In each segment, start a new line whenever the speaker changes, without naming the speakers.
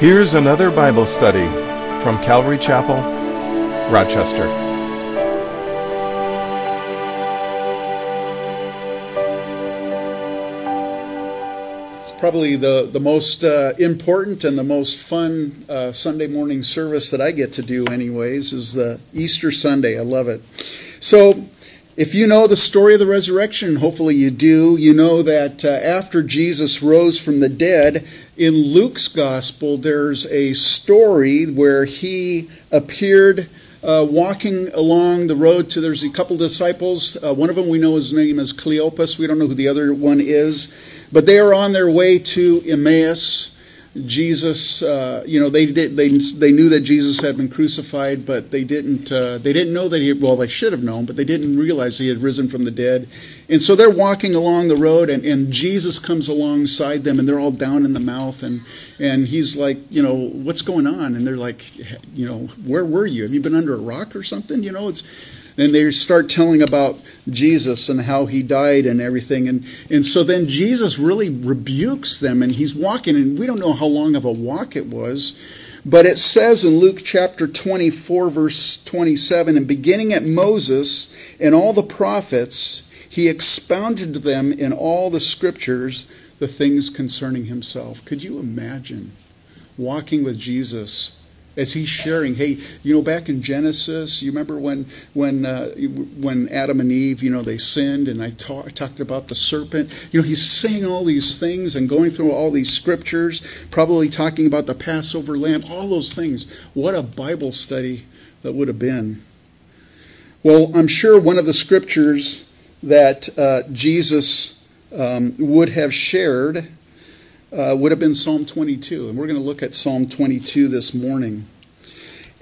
Here's another Bible study from Calvary Chapel, Rochester.
It's probably the, the most uh, important and the most fun uh, Sunday morning service that I get to do, anyways, is the Easter Sunday. I love it. So, if you know the story of the resurrection, hopefully you do, you know that uh, after Jesus rose from the dead, in Luke's gospel, there's a story where he appeared uh, walking along the road to, there's a couple disciples. Uh, one of them we know his name is Cleopas. We don't know who the other one is. But they are on their way to Emmaus. Jesus, uh, you know, they did they they knew that Jesus had been crucified, but they didn't uh, they didn't know that he well they should have known, but they didn't realize he had risen from the dead. And so they're walking along the road, and, and Jesus comes alongside them, and they're all down in the mouth, and and he's like, you know, what's going on? And they're like, you know, where were you? Have you been under a rock or something? You know, it's and they start telling about Jesus and how he died and everything. And, and so then Jesus really rebukes them and he's walking, and we don't know how long of a walk it was. But it says in Luke chapter 24, verse 27, and beginning at Moses and all the prophets, he expounded to them in all the scriptures the things concerning himself. Could you imagine walking with Jesus? As he's sharing hey you know back in genesis you remember when when uh, when adam and eve you know they sinned and i talk, talked about the serpent. You know he's saying all these things and going through all these scriptures probably talking about the passover lamb all those things. What a bible study that would have been. Well i'm sure one of the scriptures that uh, jesus um, would have shared uh, would have been Psalm 22. And we're going to look at Psalm 22 this morning.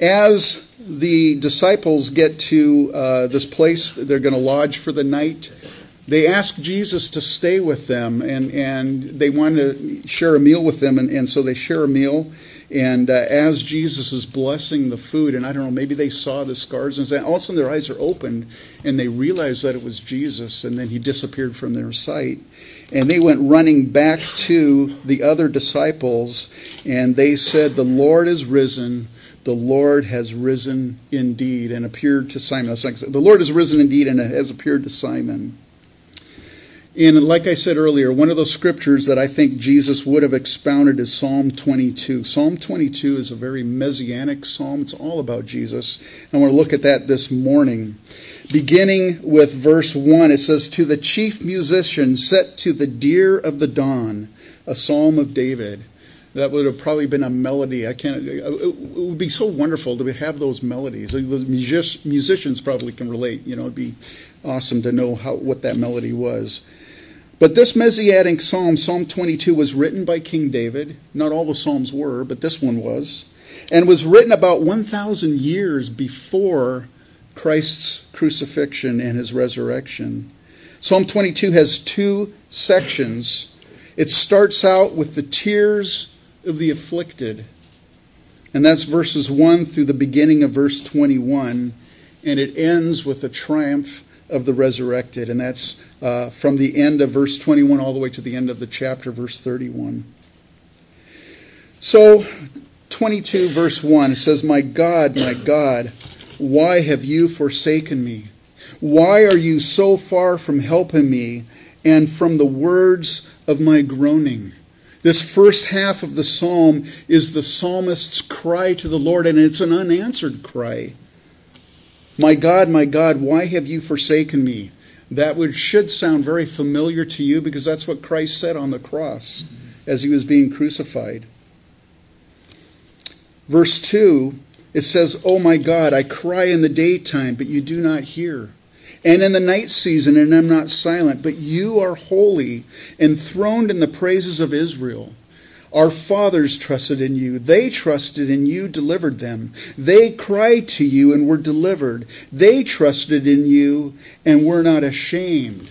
As the disciples get to uh, this place, they're going to lodge for the night. They ask Jesus to stay with them, and, and they want to share a meal with them, and, and so they share a meal. And uh, as Jesus is blessing the food, and I don't know, maybe they saw the scars, and all of a sudden their eyes are opened, and they realize that it was Jesus, and then he disappeared from their sight. And they went running back to the other disciples, and they said, The Lord is risen. The Lord has risen indeed and appeared to Simon. The Lord has risen indeed and has appeared to Simon. And like I said earlier, one of those scriptures that I think Jesus would have expounded is Psalm 22. Psalm 22 is a very messianic psalm. It's all about Jesus. I want to look at that this morning. Beginning with verse 1, it says, To the chief musician set to the deer of the dawn, a psalm of David. That would have probably been a melody. I can't. It would be so wonderful to have those melodies. The musicians probably can relate. You know, it'd be awesome to know how what that melody was. But this Messianic psalm, Psalm 22, was written by King David. Not all the psalms were, but this one was. And was written about 1,000 years before Christ's crucifixion and his resurrection. Psalm 22 has two sections. It starts out with the tears of the afflicted, and that's verses 1 through the beginning of verse 21, and it ends with the triumph of the resurrected, and that's uh, from the end of verse 21 all the way to the end of the chapter, verse 31. So, 22, verse 1, it says, My God, my God, why have you forsaken me? Why are you so far from helping me and from the words of my groaning? This first half of the psalm is the psalmist's cry to the Lord, and it's an unanswered cry. My God, my God, why have you forsaken me? That would, should sound very familiar to you because that's what Christ said on the cross as he was being crucified. Verse 2, it says, Oh my God, I cry in the daytime, but you do not hear. And in the night season, and I'm not silent, but you are holy, enthroned in the praises of Israel. Our fathers trusted in you. They trusted and you delivered them. They cried to you and were delivered. They trusted in you and were not ashamed.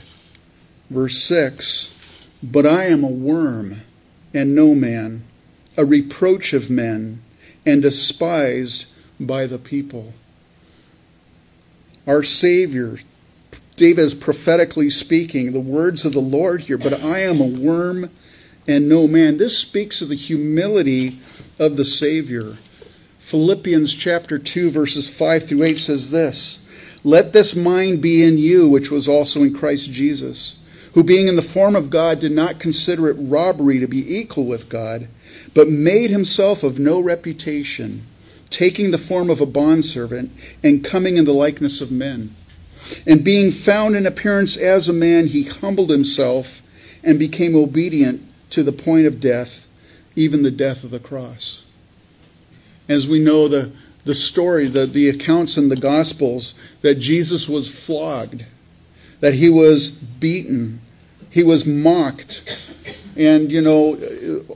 Verse 6 But I am a worm and no man, a reproach of men, and despised by the people. Our Savior, David is prophetically speaking the words of the Lord here, but I am a worm and no man. This speaks of the humility of the Savior. Philippians chapter 2, verses 5 through 8 says this Let this mind be in you, which was also in Christ Jesus, who being in the form of God did not consider it robbery to be equal with God, but made himself of no reputation, taking the form of a bondservant and coming in the likeness of men. And being found in appearance as a man, he humbled himself and became obedient to the point of death, even the death of the cross. As we know the, the story, the, the accounts in the Gospels, that Jesus was flogged, that he was beaten, he was mocked. And, you know,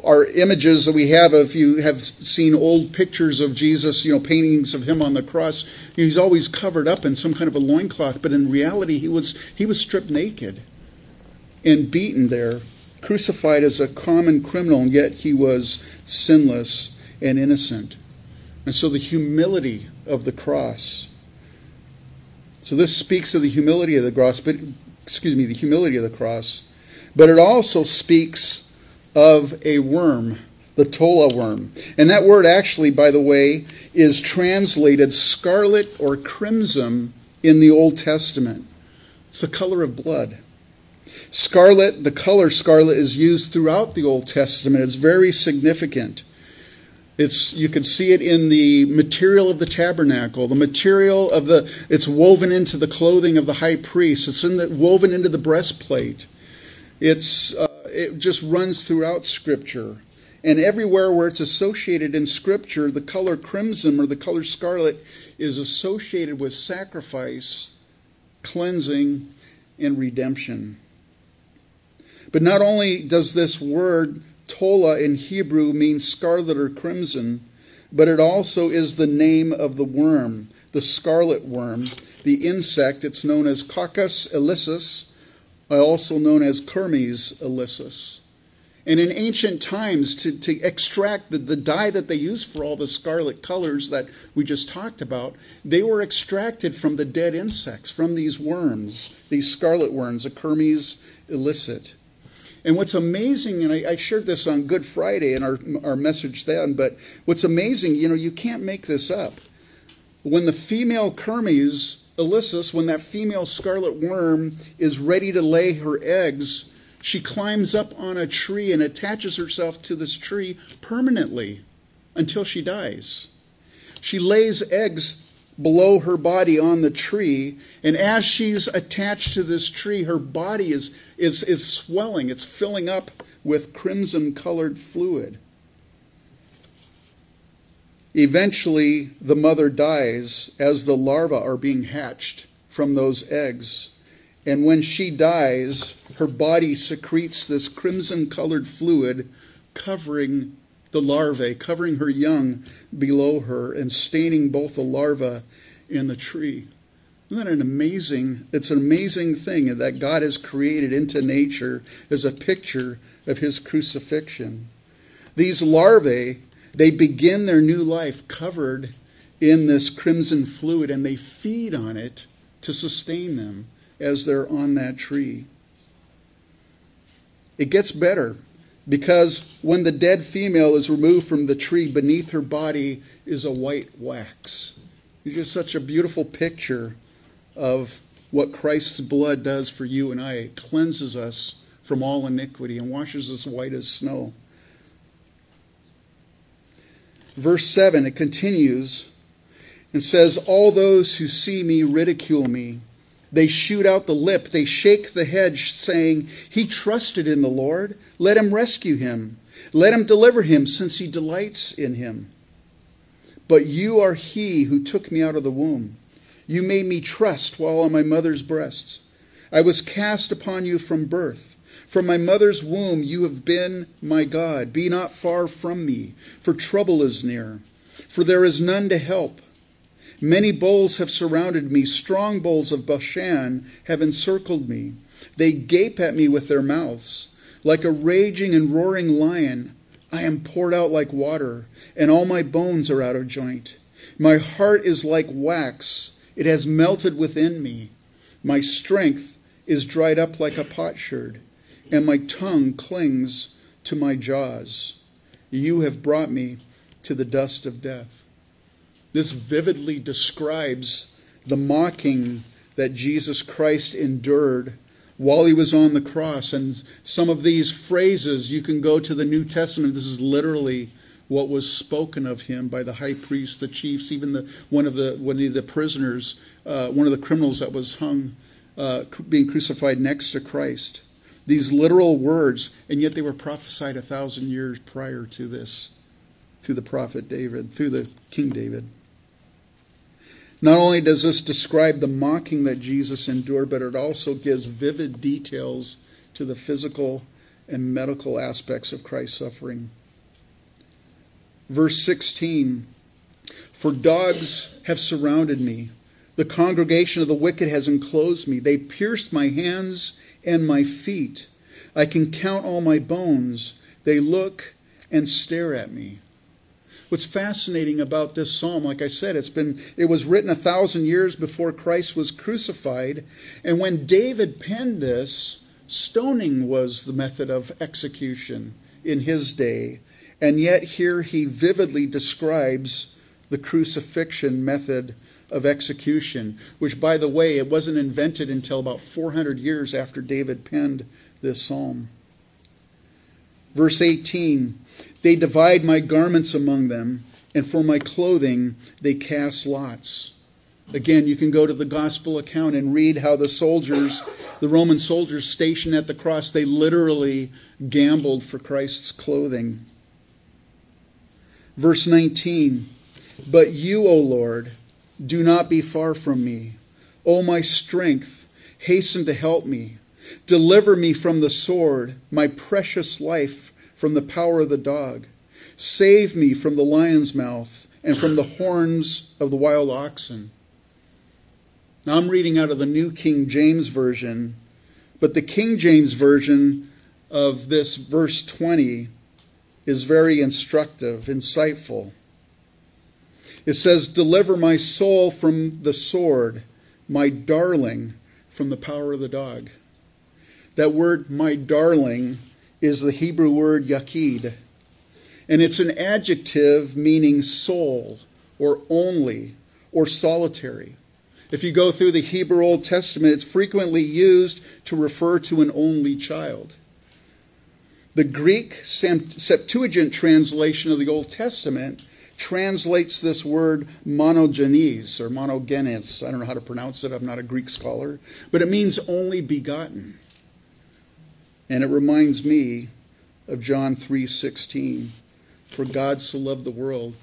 our images that we have, if you have seen old pictures of Jesus, you know, paintings of him on the cross, he's always covered up in some kind of a loincloth, but in reality, he was, he was stripped naked and beaten there, crucified as a common criminal, and yet he was sinless and innocent. And so the humility of the cross. So this speaks of the humility of the cross, but excuse me, the humility of the cross. But it also speaks of a worm, the tola worm. And that word actually, by the way, is translated scarlet or crimson in the Old Testament. It's the color of blood. Scarlet, the color scarlet, is used throughout the Old Testament. It's very significant. It's you can see it in the material of the tabernacle, the material of the it's woven into the clothing of the high priest. It's in the, woven into the breastplate. It's uh, it just runs throughout Scripture, and everywhere where it's associated in Scripture, the color crimson or the color scarlet is associated with sacrifice, cleansing, and redemption. But not only does this word Tola in Hebrew mean scarlet or crimson, but it also is the name of the worm, the scarlet worm, the insect. It's known as Coccus ilicis, also known as Kermes ilicis. And in ancient times, to, to extract the, the dye that they used for all the scarlet colors that we just talked about, they were extracted from the dead insects, from these worms, these scarlet worms, a Kermes ilicis. And what's amazing, and I, I, shared this on Good Friday in our, our message then, but what's amazing, you know, you can't make this up. When the female Kermes, ilicis, when that female scarlet worm is ready to lay her eggs, she climbs up on a tree and attaches herself to this tree permanently until she dies. She lays eggs below her body on the tree. And as she's attached to this tree, her body is, is, is swelling, it's filling up with crimson colored fluid. Eventually, the mother dies as the larvae are being hatched from those eggs. And when she dies, her body secretes this crimson colored fluid covering the larvae, covering her young below her and staining both the larva and the tree. Isn't that an amazing? It's an amazing thing that God has created into nature as a picture of his crucifixion. These larvae, they begin their new life covered in this crimson fluid and they feed on it to sustain them as they're on that tree. It gets better because when the dead female is removed from the tree, beneath her body is a white wax. It's just such a beautiful picture of what Christ's blood does for you and I. It cleanses us from all iniquity and washes us white as snow. Verse 7, it continues and says, All those who see me ridicule me. They shoot out the lip, they shake the head, saying, He trusted in the Lord. Let him rescue him. Let him deliver him, since he delights in him. But you are he who took me out of the womb. You made me trust while on my mother's breast. I was cast upon you from birth. From my mother's womb you have been my God. Be not far from me, for trouble is near. For there is none to help. Many bulls have surrounded me, strong bulls of Bashan have encircled me. They gape at me with their mouths. Like a raging and roaring lion, I am poured out like water, and all my bones are out of joint. My heart is like wax, it has melted within me. My strength is dried up like a potsherd, and my tongue clings to my jaws. You have brought me to the dust of death. This vividly describes the mocking that Jesus Christ endured while he was on the cross. And some of these phrases, you can go to the New Testament. This is literally what was spoken of him by the high priest, the chiefs, even the one of the one of the prisoners, uh, one of the criminals that was hung, uh, being crucified next to Christ. These literal words, and yet they were prophesied a thousand years prior to this, through the prophet David, through the King David. Not only does this describe the mocking that Jesus endured, but it also gives vivid details to the physical and medical aspects of Christ's suffering. Verse 16 For dogs have surrounded me, the congregation of the wicked has enclosed me. They pierced my hands and my feet. I can count all my bones. They look and stare at me. What's fascinating about this psalm, like I said, it's been it was written a thousand years before Christ was crucified, and when David penned this, stoning was the method of execution in his day, and yet here he vividly describes the crucifixion method of execution, which, by the way, it wasn't invented until about 400 years after David penned this psalm. Verse 18 They divide my garments among them, and for my clothing they cast lots. Again, you can go to the gospel account and read how the soldiers, the Roman soldiers stationed at the cross, they literally gambled for Christ's clothing. Verse 19 But you, O Lord, do not be far from me. O my strength, hasten to help me. Deliver me from the sword, my precious life from the power of the dog. Save me from the lion's mouth and from the horns of the wild oxen. Now I'm reading out of the New King James Version, but the King James Version of this verse 20 is very instructive, insightful. It says, Deliver my soul from the sword, my darling from the power of the dog. That word, my darling, is the Hebrew word yakid. And it's an adjective meaning soul, or only, or solitary. If you go through the Hebrew Old Testament, it's frequently used to refer to an only child. The Greek Septuagint translation of the Old Testament translates this word monogenes or monogenes. I don't know how to pronounce it, I'm not a Greek scholar, but it means only begotten. And it reminds me of John 3:16. For God so loved the world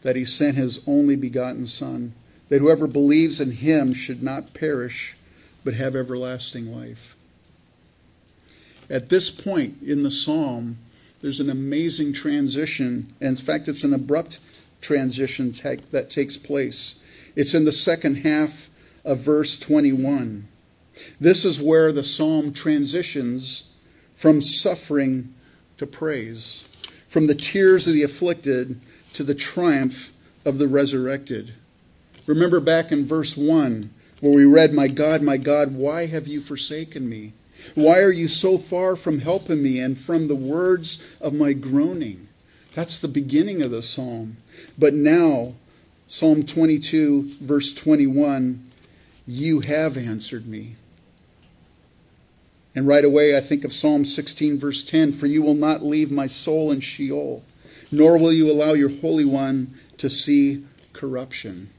that he sent his only begotten son that whoever believes in him should not perish but have everlasting life. At this point in the psalm, there's an amazing transition, and in fact, it's an abrupt transition that takes place. It's in the second half of verse 21. This is where the psalm transitions from suffering to praise, from the tears of the afflicted to the triumph of the resurrected. Remember back in verse 1 where we read, My God, my God, why have you forsaken me? Why are you so far from helping me and from the words of my groaning? That's the beginning of the psalm. But now, Psalm 22, verse 21, you have answered me. And right away, I think of Psalm 16, verse 10 For you will not leave my soul in Sheol, nor will you allow your Holy One to see corruption.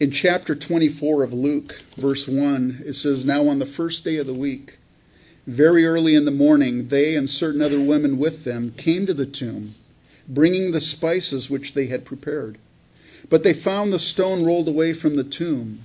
In chapter 24 of Luke, verse 1, it says, Now on the first day of the week, very early in the morning, they and certain other women with them came to the tomb, bringing the spices which they had prepared. But they found the stone rolled away from the tomb.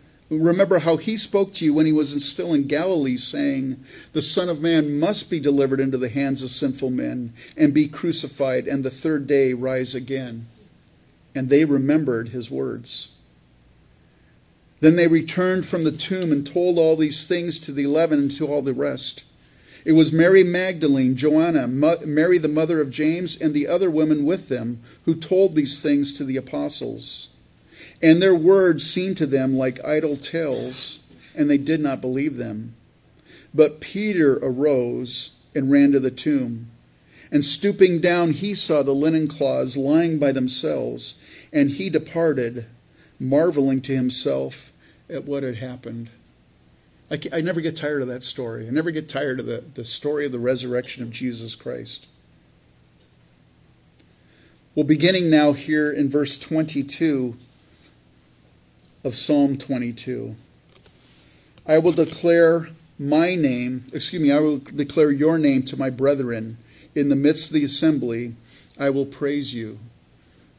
Remember how he spoke to you when he was still in Galilee, saying, The Son of Man must be delivered into the hands of sinful men and be crucified, and the third day rise again. And they remembered his words. Then they returned from the tomb and told all these things to the eleven and to all the rest. It was Mary Magdalene, Joanna, Mary the mother of James, and the other women with them who told these things to the apostles. And their words seemed to them like idle tales, and they did not believe them. But Peter arose and ran to the tomb. And stooping down, he saw the linen cloths lying by themselves, and he departed, marveling to himself at what had happened. I, I never get tired of that story. I never get tired of the, the story of the resurrection of Jesus Christ. Well, beginning now here in verse 22 of Psalm 22. I will declare my name, excuse me, I will declare your name to my brethren. In the midst of the assembly, I will praise you.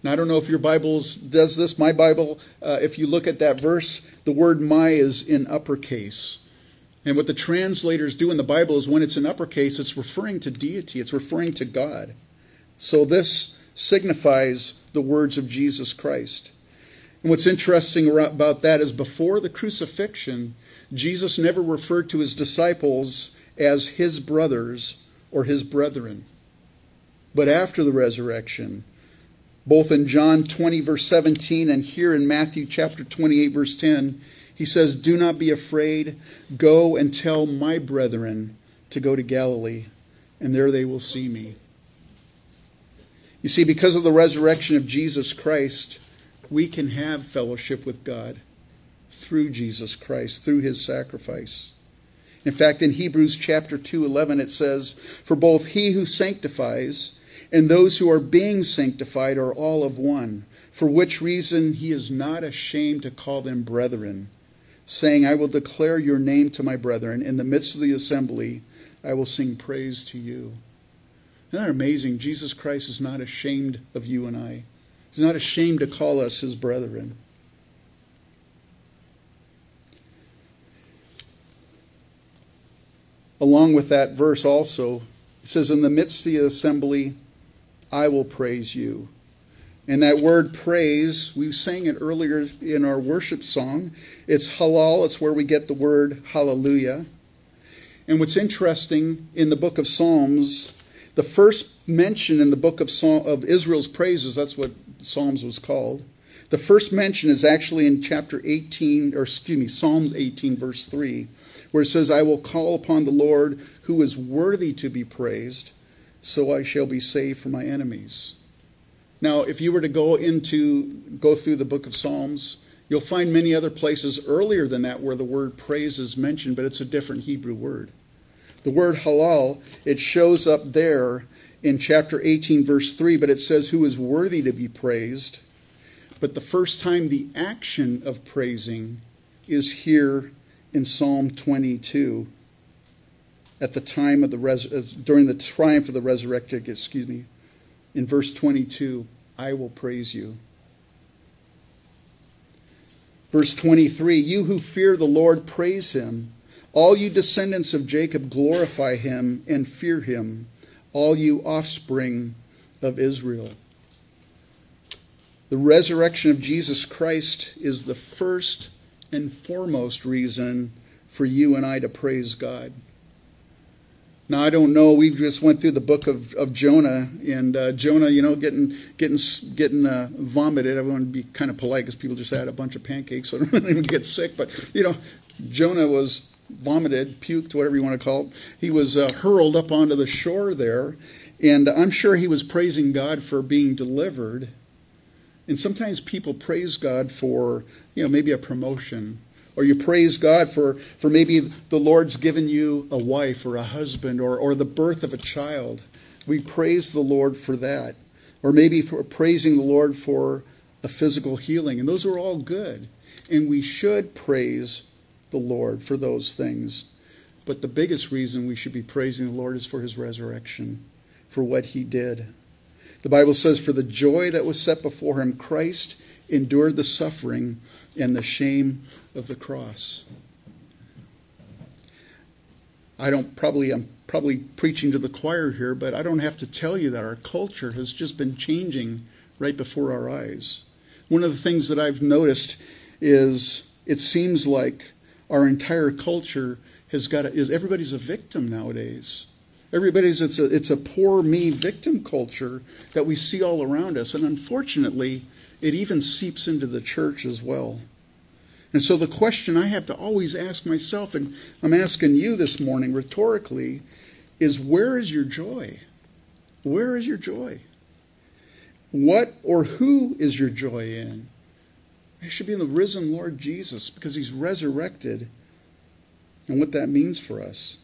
Now, I don't know if your Bible does this. My Bible, uh, if you look at that verse, the word my is in uppercase. And what the translators do in the Bible is when it's in uppercase, it's referring to deity, it's referring to God. So this signifies the words of Jesus Christ. And what's interesting about that is before the crucifixion, Jesus never referred to his disciples as his brothers or his brethren. But after the resurrection, both in John 20, verse 17, and here in Matthew chapter 28, verse 10, he says, Do not be afraid. Go and tell my brethren to go to Galilee, and there they will see me. You see, because of the resurrection of Jesus Christ, we can have fellowship with God through Jesus Christ, through his sacrifice. In fact, in Hebrews chapter 2, 11, it says, For both he who sanctifies and those who are being sanctified are all of one, for which reason he is not ashamed to call them brethren, saying, I will declare your name to my brethren. In the midst of the assembly, I will sing praise to you. Isn't that amazing? Jesus Christ is not ashamed of you and I. He's not ashamed to call us his brethren. Along with that verse, also, it says, In the midst of the assembly, I will praise you. And that word praise, we sang it earlier in our worship song. It's halal, it's where we get the word hallelujah. And what's interesting in the book of Psalms, the first mention in the book of, Psalm, of Israel's praises, that's what Psalms was called. The first mention is actually in chapter 18, or excuse me, Psalms 18, verse 3, where it says, I will call upon the Lord who is worthy to be praised, so I shall be saved from my enemies. Now, if you were to go into go through the book of Psalms, you'll find many other places earlier than that where the word praise is mentioned, but it's a different Hebrew word. The word halal, it shows up there in chapter 18, verse 3, but it says, Who is worthy to be praised. But the first time the action of praising is here in Psalm 22 at the time of the res- during the triumph of the resurrected, excuse me, in verse 22, I will praise you. Verse 23, you who fear the Lord, praise him. All you descendants of Jacob, glorify him and fear him all you offspring of Israel. The resurrection of Jesus Christ is the first and foremost reason for you and I to praise God. Now I don't know. We just went through the book of, of Jonah, and uh, Jonah, you know, getting getting getting uh, vomited. I want to be kind of polite because people just had a bunch of pancakes, so I don't even get sick. But you know, Jonah was vomited, puked, whatever you want to call it. He was uh, hurled up onto the shore there, and I'm sure he was praising God for being delivered. And sometimes people praise God for, you know, maybe a promotion, or you praise God for, for maybe the Lord's given you a wife or a husband or, or the birth of a child. We praise the Lord for that. Or maybe for praising the Lord for a physical healing. And those are all good. And we should praise the Lord for those things. But the biggest reason we should be praising the Lord is for his resurrection, for what he did. The Bible says, For the joy that was set before him, Christ endured the suffering and the shame of the cross. I don't probably, I'm probably preaching to the choir here, but I don't have to tell you that our culture has just been changing right before our eyes. One of the things that I've noticed is it seems like our entire culture has got a, is everybody's a victim nowadays. Everybody's it's a it's a poor me victim culture that we see all around us, and unfortunately, it even seeps into the church as well. And so the question I have to always ask myself, and I'm asking you this morning rhetorically, is where is your joy? Where is your joy? What or who is your joy in? It should be in the risen Lord Jesus because he's resurrected and what that means for us.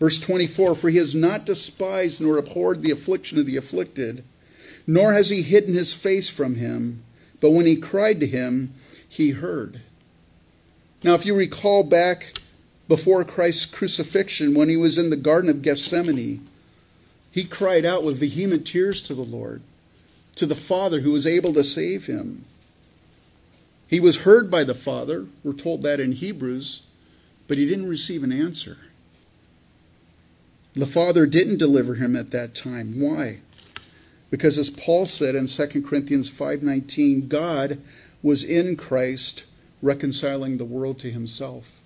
Verse 24 For he has not despised nor abhorred the affliction of the afflicted, nor has he hidden his face from him, but when he cried to him, he heard. Now, if you recall back before Christ's crucifixion, when he was in the Garden of Gethsemane, he cried out with vehement tears to the Lord, to the Father who was able to save him. He was heard by the Father, we're told that in Hebrews, but he didn't receive an answer. The Father didn't deliver him at that time. Why? Because as Paul said in 2 Corinthians 5:19, God was in Christ reconciling the world to himself.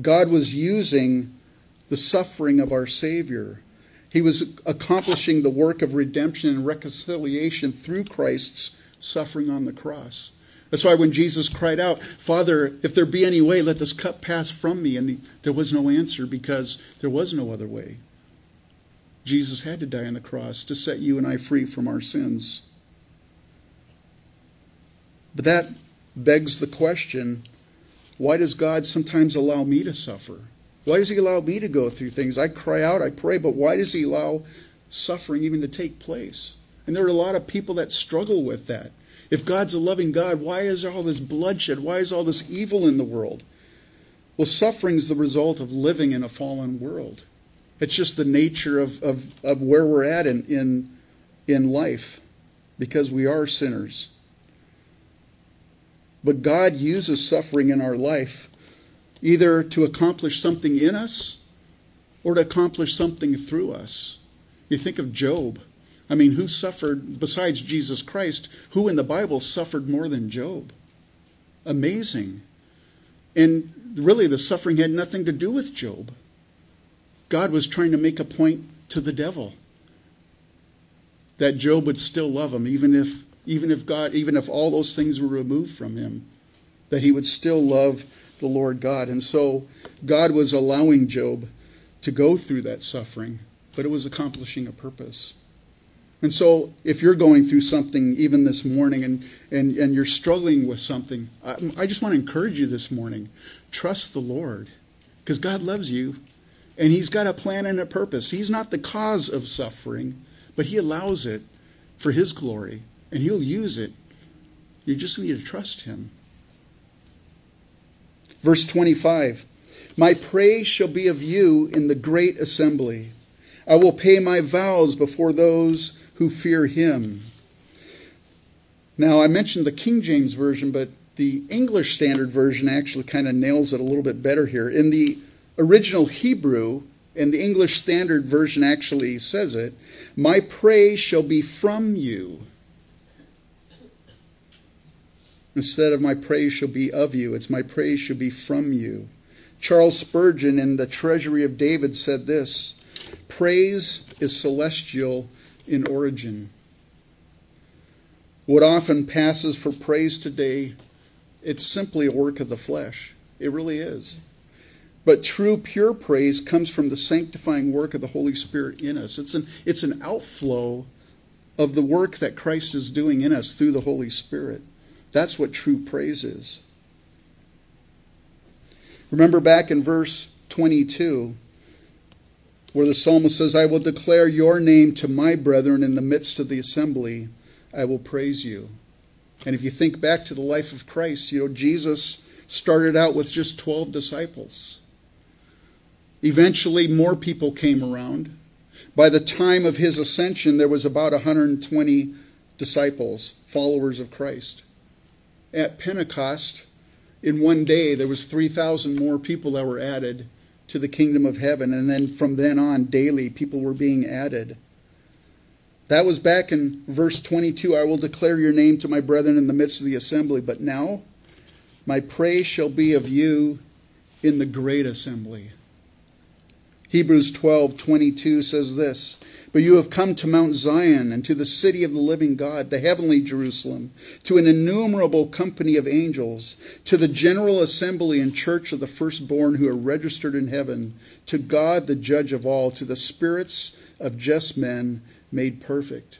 God was using the suffering of our Savior. He was accomplishing the work of redemption and reconciliation through Christ's suffering on the cross. That's why when Jesus cried out, Father, if there be any way, let this cup pass from me. And the, there was no answer because there was no other way. Jesus had to die on the cross to set you and I free from our sins. But that begs the question why does God sometimes allow me to suffer? Why does He allow me to go through things? I cry out, I pray, but why does He allow suffering even to take place? And there are a lot of people that struggle with that. If God's a loving God, why is there all this bloodshed? Why is all this evil in the world? Well, suffering is the result of living in a fallen world. It's just the nature of, of, of where we're at in, in, in life because we are sinners. But God uses suffering in our life either to accomplish something in us or to accomplish something through us. You think of Job. I mean, who suffered, besides Jesus Christ, who in the Bible suffered more than Job? Amazing. And really, the suffering had nothing to do with Job. God was trying to make a point to the devil that Job would still love him, even if, even if God, even if all those things were removed from him, that he would still love the Lord God. And so God was allowing Job to go through that suffering, but it was accomplishing a purpose. And so, if you're going through something even this morning and, and, and you're struggling with something, I, I just want to encourage you this morning trust the Lord because God loves you and He's got a plan and a purpose. He's not the cause of suffering, but He allows it for His glory and He'll use it. You just need to trust Him. Verse 25 My praise shall be of you in the great assembly. I will pay my vows before those who fear him. Now, I mentioned the King James Version, but the English Standard Version actually kind of nails it a little bit better here. In the original Hebrew, and the English Standard Version actually says it, My praise shall be from you. Instead of my praise shall be of you, it's my praise shall be from you. Charles Spurgeon in The Treasury of David said this Praise is celestial in origin. What often passes for praise today, it's simply a work of the flesh. It really is. But true, pure praise comes from the sanctifying work of the Holy Spirit in us. It's an, it's an outflow of the work that Christ is doing in us through the Holy Spirit. That's what true praise is. Remember back in verse 22, where the psalmist says, I will declare your name to my brethren in the midst of the assembly. I will praise you. And if you think back to the life of Christ, you know, Jesus started out with just 12 disciples. Eventually, more people came around. By the time of his ascension, there was about 120 disciples, followers of Christ. At Pentecost, in one day, there was 3,000 more people that were added to the kingdom of heaven. And then from then on, daily, people were being added. That was back in verse 22 I will declare your name to my brethren in the midst of the assembly. But now, my praise shall be of you in the great assembly. Hebrews 12 22 says this But you have come to Mount Zion and to the city of the living God, the heavenly Jerusalem, to an innumerable company of angels, to the general assembly and church of the firstborn who are registered in heaven, to God the judge of all, to the spirits of just men made perfect.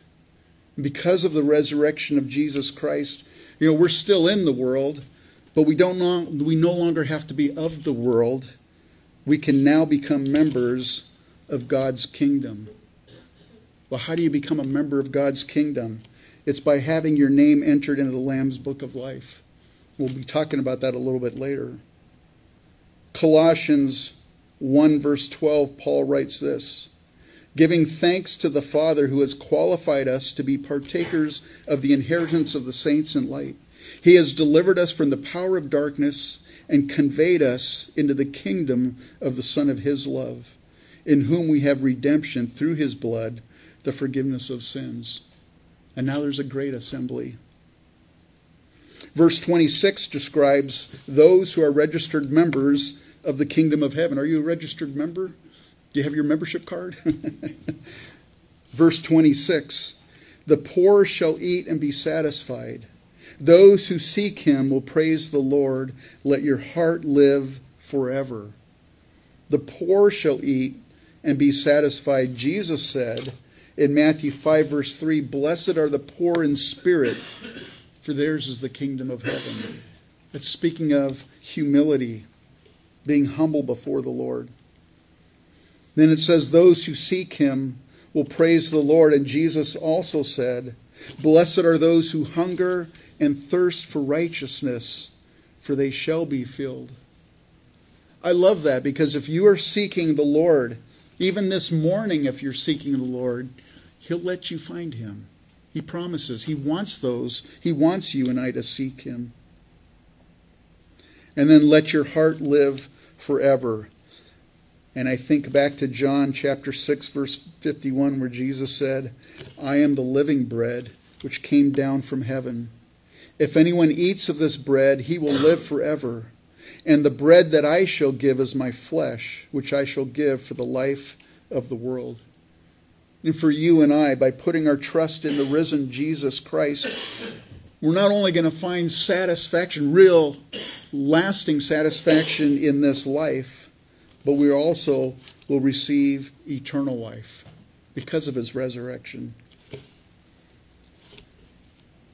Because of the resurrection of Jesus Christ, you know, we're still in the world, but we don't we no longer have to be of the world. We can now become members of God's kingdom. Well, how do you become a member of God's kingdom? It's by having your name entered into the Lamb's book of life. We'll be talking about that a little bit later. Colossians 1, verse 12, Paul writes this giving thanks to the Father who has qualified us to be partakers of the inheritance of the saints in light. He has delivered us from the power of darkness and conveyed us into the kingdom of the Son of His love, in whom we have redemption through His blood, the forgiveness of sins. And now there's a great assembly. Verse 26 describes those who are registered members of the kingdom of heaven. Are you a registered member? Do you have your membership card? Verse 26 The poor shall eat and be satisfied. Those who seek him will praise the Lord. Let your heart live forever. The poor shall eat and be satisfied. Jesus said in Matthew 5, verse 3 Blessed are the poor in spirit, for theirs is the kingdom of heaven. It's speaking of humility, being humble before the Lord. Then it says, Those who seek him will praise the Lord. And Jesus also said, Blessed are those who hunger and thirst for righteousness, for they shall be filled. I love that because if you are seeking the Lord, even this morning, if you're seeking the Lord, He'll let you find Him. He promises. He wants those. He wants you and I to seek Him. And then let your heart live forever. And I think back to John chapter 6, verse 51, where Jesus said, I am the living bread which came down from heaven. If anyone eats of this bread, he will live forever. And the bread that I shall give is my flesh, which I shall give for the life of the world. And for you and I, by putting our trust in the risen Jesus Christ, we're not only going to find satisfaction, real, lasting satisfaction in this life, but we also will receive eternal life because of his resurrection.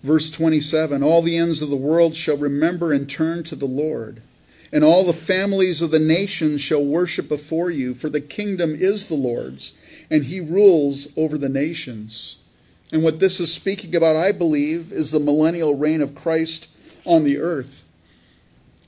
Verse 27 All the ends of the world shall remember and turn to the Lord, and all the families of the nations shall worship before you, for the kingdom is the Lord's, and he rules over the nations. And what this is speaking about, I believe, is the millennial reign of Christ on the earth.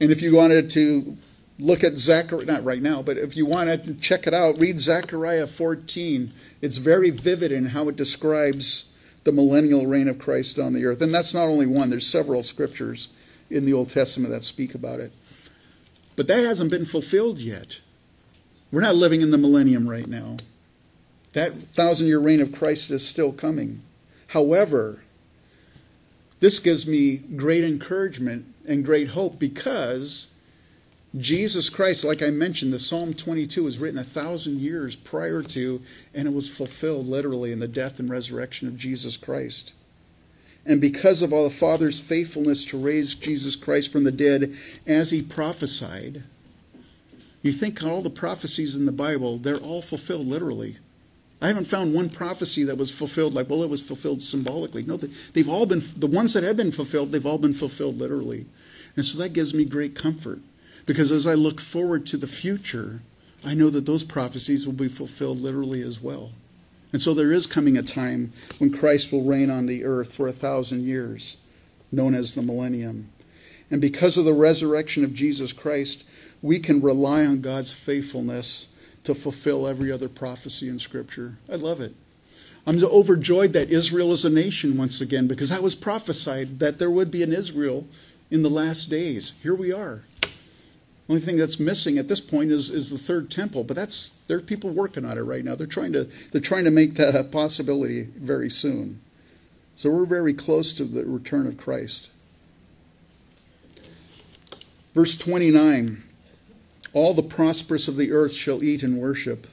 And if you wanted to look at Zechariah, not right now, but if you want to check it out, read Zechariah 14. It's very vivid in how it describes the millennial reign of Christ on the earth. And that's not only one, there's several scriptures in the Old Testament that speak about it. But that hasn't been fulfilled yet. We're not living in the millennium right now. That thousand year reign of Christ is still coming. However, this gives me great encouragement and great hope because Jesus Christ, like I mentioned, the Psalm 22 was written a thousand years prior to, and it was fulfilled literally in the death and resurrection of Jesus Christ. And because of all the Father's faithfulness to raise Jesus Christ from the dead, as he prophesied, you think all the prophecies in the Bible, they're all fulfilled literally. I haven't found one prophecy that was fulfilled like, well, it was fulfilled symbolically. No, they've all been, the ones that have been fulfilled, they've all been fulfilled literally. And so that gives me great comfort because as I look forward to the future, I know that those prophecies will be fulfilled literally as well. And so there is coming a time when Christ will reign on the earth for a thousand years, known as the millennium. And because of the resurrection of Jesus Christ, we can rely on God's faithfulness to fulfill every other prophecy in Scripture. I love it. I'm overjoyed that Israel is a nation once again because that was prophesied that there would be an Israel in the last days. Here we are. Only thing that's missing at this point is, is the third temple, but that's there are people working on it right now. They're trying to they're trying to make that a possibility very soon. So we're very close to the return of Christ. Verse 29 All the prosperous of the earth shall eat and worship.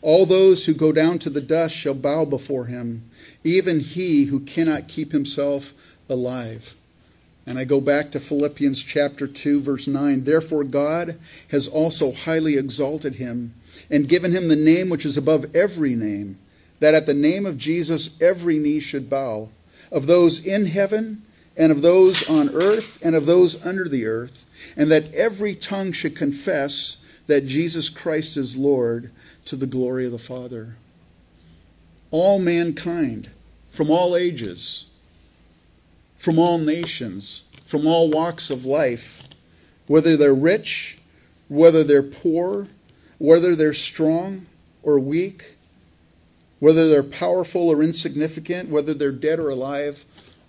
All those who go down to the dust shall bow before him, even he who cannot keep himself alive. And I go back to Philippians chapter 2, verse 9. Therefore, God has also highly exalted him and given him the name which is above every name, that at the name of Jesus every knee should bow, of those in heaven and of those on earth and of those under the earth, and that every tongue should confess that Jesus Christ is Lord to the glory of the Father. All mankind, from all ages, from all nations, from all walks of life, whether they're rich, whether they're poor, whether they're strong or weak, whether they're powerful or insignificant, whether they're dead or alive,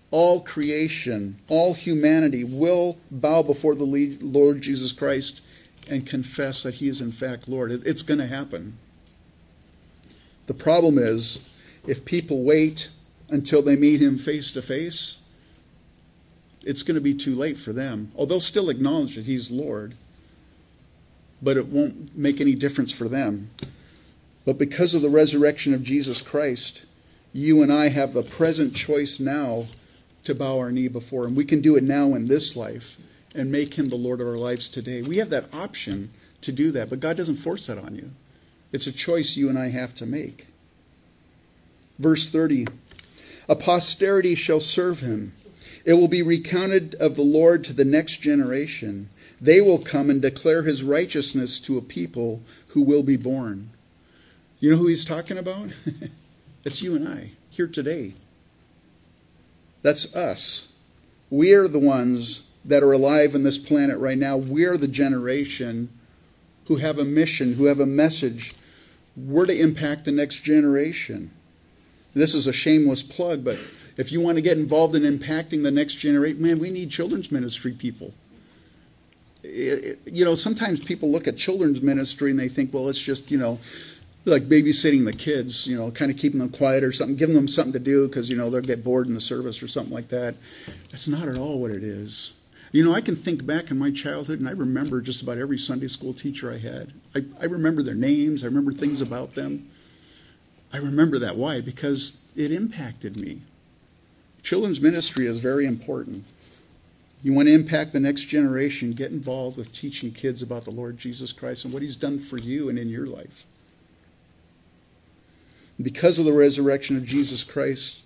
all creation, all humanity will bow before the Lord Jesus Christ and confess that He is in fact Lord. It's going to happen. The problem is, if people wait until they meet Him face to face, it's going to be too late for them. Oh, they'll still acknowledge that He's Lord, but it won't make any difference for them. But because of the resurrection of Jesus Christ, you and I have the present choice now to bow our knee before Him. We can do it now in this life and make Him the Lord of our lives today. We have that option to do that, but God doesn't force that on you. It's a choice you and I have to make. Verse 30 A posterity shall serve Him. It will be recounted of the Lord to the next generation. They will come and declare his righteousness to a people who will be born. You know who he's talking about? it's you and I here today. That's us. We are the ones that are alive in this planet right now. We're the generation who have a mission, who have a message. We're to impact the next generation. This is a shameless plug, but if you want to get involved in impacting the next generation, man, we need children's ministry people. It, you know, sometimes people look at children's ministry and they think, well, it's just, you know, like babysitting the kids, you know, kind of keeping them quiet or something, giving them something to do because, you know, they'll get bored in the service or something like that. That's not at all what it is. You know, I can think back in my childhood and I remember just about every Sunday school teacher I had. I, I remember their names, I remember things about them. I remember that. Why? Because it impacted me. Children's ministry is very important. You want to impact the next generation, get involved with teaching kids about the Lord Jesus Christ and what He's done for you and in your life. Because of the resurrection of Jesus Christ,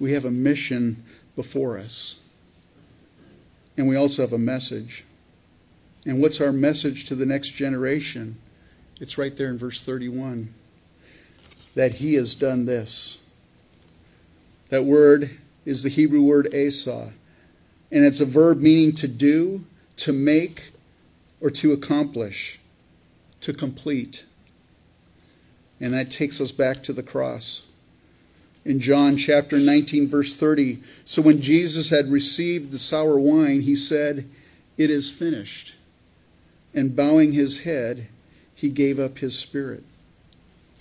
we have a mission before us. And we also have a message. And what's our message to the next generation? It's right there in verse 31 that He has done this. That word is the Hebrew word asa, and it's a verb meaning to do, to make, or to accomplish, to complete. And that takes us back to the cross. In John chapter 19, verse 30, so when Jesus had received the sour wine, he said, It is finished. And bowing his head, he gave up his spirit.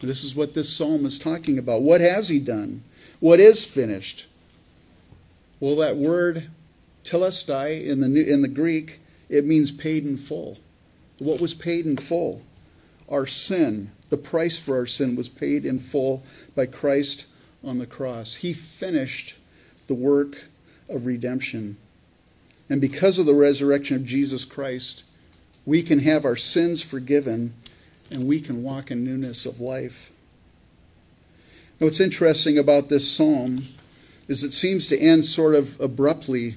This is what this psalm is talking about. What has he done? What is finished? Well, that word telestai in the, new, in the Greek, it means paid in full. What was paid in full? Our sin, the price for our sin was paid in full by Christ on the cross. He finished the work of redemption. And because of the resurrection of Jesus Christ, we can have our sins forgiven and we can walk in newness of life. Now, what's interesting about this psalm is it seems to end sort of abruptly.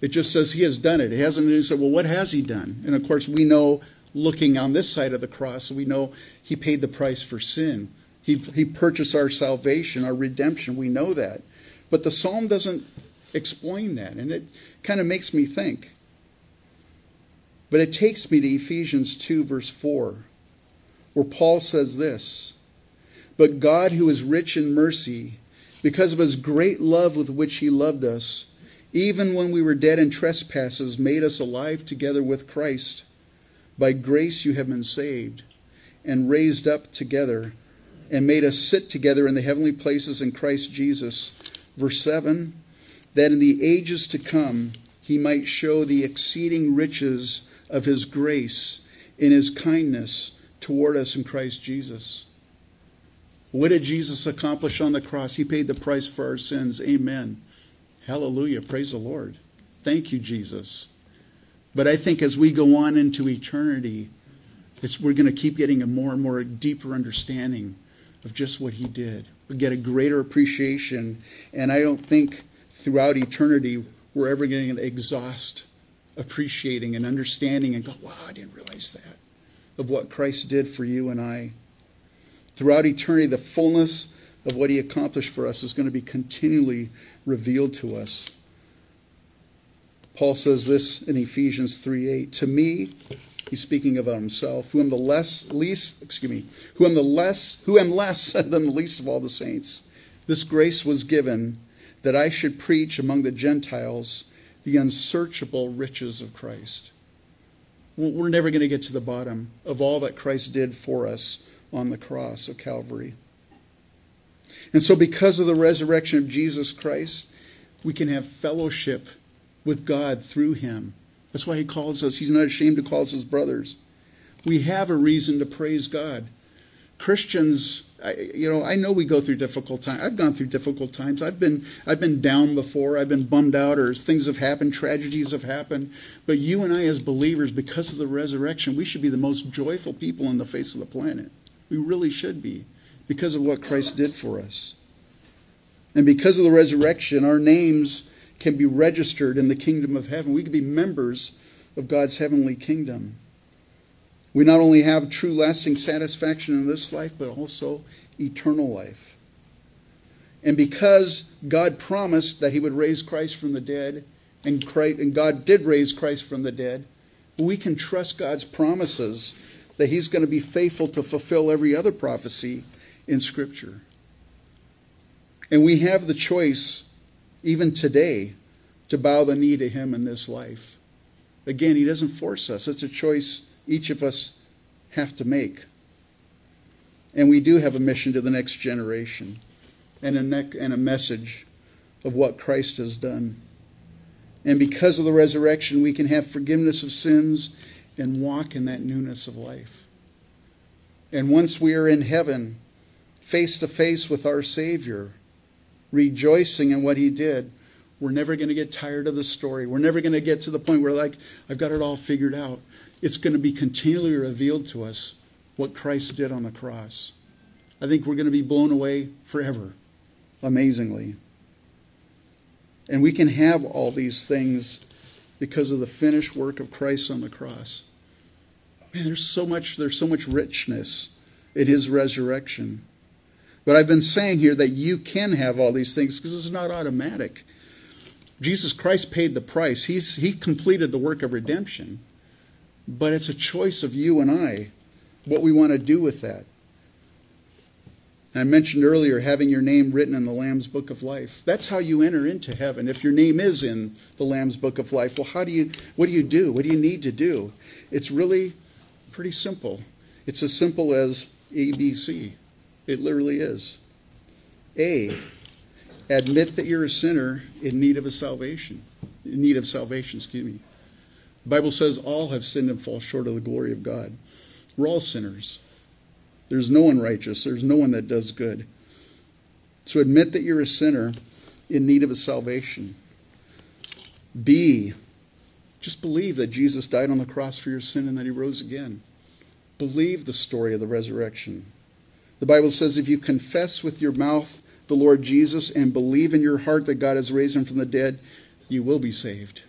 It just says he has done it. He hasn't he said, well, what has he done? And of course, we know looking on this side of the cross, we know he paid the price for sin. He, he purchased our salvation, our redemption. We know that. But the psalm doesn't explain that, and it kind of makes me think. But it takes me to Ephesians 2, verse 4, where Paul says this But God, who is rich in mercy, because of his great love with which he loved us, even when we were dead in trespasses, made us alive together with Christ. By grace you have been saved, and raised up together, and made us sit together in the heavenly places in Christ Jesus. Verse 7 That in the ages to come he might show the exceeding riches of his grace in his kindness toward us in Christ Jesus. What did Jesus accomplish on the cross? He paid the price for our sins. Amen. Hallelujah. Praise the Lord. Thank you, Jesus. But I think as we go on into eternity, we're going to keep getting a more and more deeper understanding of just what he did. We get a greater appreciation. And I don't think throughout eternity we're ever going to exhaust appreciating and understanding and go, wow, I didn't realize that, of what Christ did for you and I. Throughout eternity, the fullness of what he accomplished for us is going to be continually revealed to us. Paul says this in Ephesians 3 8. To me, he's speaking about himself, who am the less least, excuse me, who am the less, who am less than the least of all the saints. This grace was given that I should preach among the Gentiles the unsearchable riches of Christ. We're never going to get to the bottom of all that Christ did for us on the cross of Calvary. And so, because of the resurrection of Jesus Christ, we can have fellowship with God through him. That's why he calls us, he's not ashamed to call us his brothers. We have a reason to praise God. Christians, I, you know, I know we go through difficult times. I've gone through difficult times. I've been, I've been down before. I've been bummed out, or things have happened, tragedies have happened. But you and I, as believers, because of the resurrection, we should be the most joyful people on the face of the planet. We really should be, because of what Christ did for us. And because of the resurrection, our names can be registered in the kingdom of heaven. We can be members of God's heavenly kingdom. We not only have true lasting satisfaction in this life, but also eternal life. And because God promised that He would raise Christ from the dead, and, Christ, and God did raise Christ from the dead, we can trust God's promises that He's going to be faithful to fulfill every other prophecy in Scripture. And we have the choice, even today, to bow the knee to Him in this life. Again, He doesn't force us, it's a choice each of us have to make. And we do have a mission to the next generation and a, and a message of what Christ has done. And because of the resurrection, we can have forgiveness of sins and walk in that newness of life. And once we are in heaven, face to face with our Savior, rejoicing in what He did, we're never going to get tired of the story. We're never going to get to the point where, like, I've got it all figured out it's going to be continually revealed to us what Christ did on the cross. I think we're going to be blown away forever, amazingly. And we can have all these things because of the finished work of Christ on the cross. Man, there's so much, there's so much richness in his resurrection. But I've been saying here that you can have all these things because it's not automatic. Jesus Christ paid the price. He's, he completed the work of redemption. But it's a choice of you and I what we want to do with that. I mentioned earlier having your name written in the Lamb's Book of Life. That's how you enter into heaven. If your name is in the Lamb's Book of Life, well, how do you? What do you do? What do you need to do? It's really pretty simple. It's as simple as ABC. It literally is. A. Admit that you're a sinner in need of a salvation. In need of salvation, excuse me. The Bible says all have sinned and fall short of the glory of God. We're all sinners. There's no one righteous, there's no one that does good. So admit that you're a sinner in need of a salvation. B, just believe that Jesus died on the cross for your sin and that he rose again. Believe the story of the resurrection. The Bible says if you confess with your mouth the Lord Jesus and believe in your heart that God has raised him from the dead, you will be saved.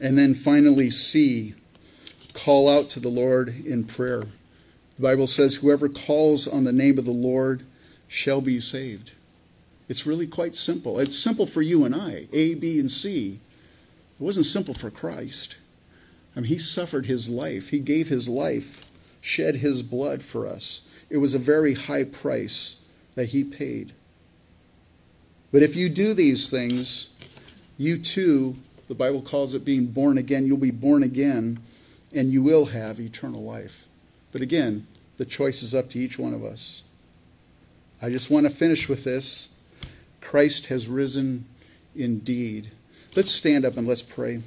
And then finally, C, call out to the Lord in prayer. The Bible says, Whoever calls on the name of the Lord shall be saved. It's really quite simple. It's simple for you and I, A, B, and C. It wasn't simple for Christ. I mean, he suffered his life, he gave his life, shed his blood for us. it was a very high price that he paid. But if you do these things, you too, the Bible calls it being born again, you'll be born again and you will have eternal life. But again, the choice is up to each one of us. I just want to finish with this Christ has risen indeed. Let's stand up and let's pray.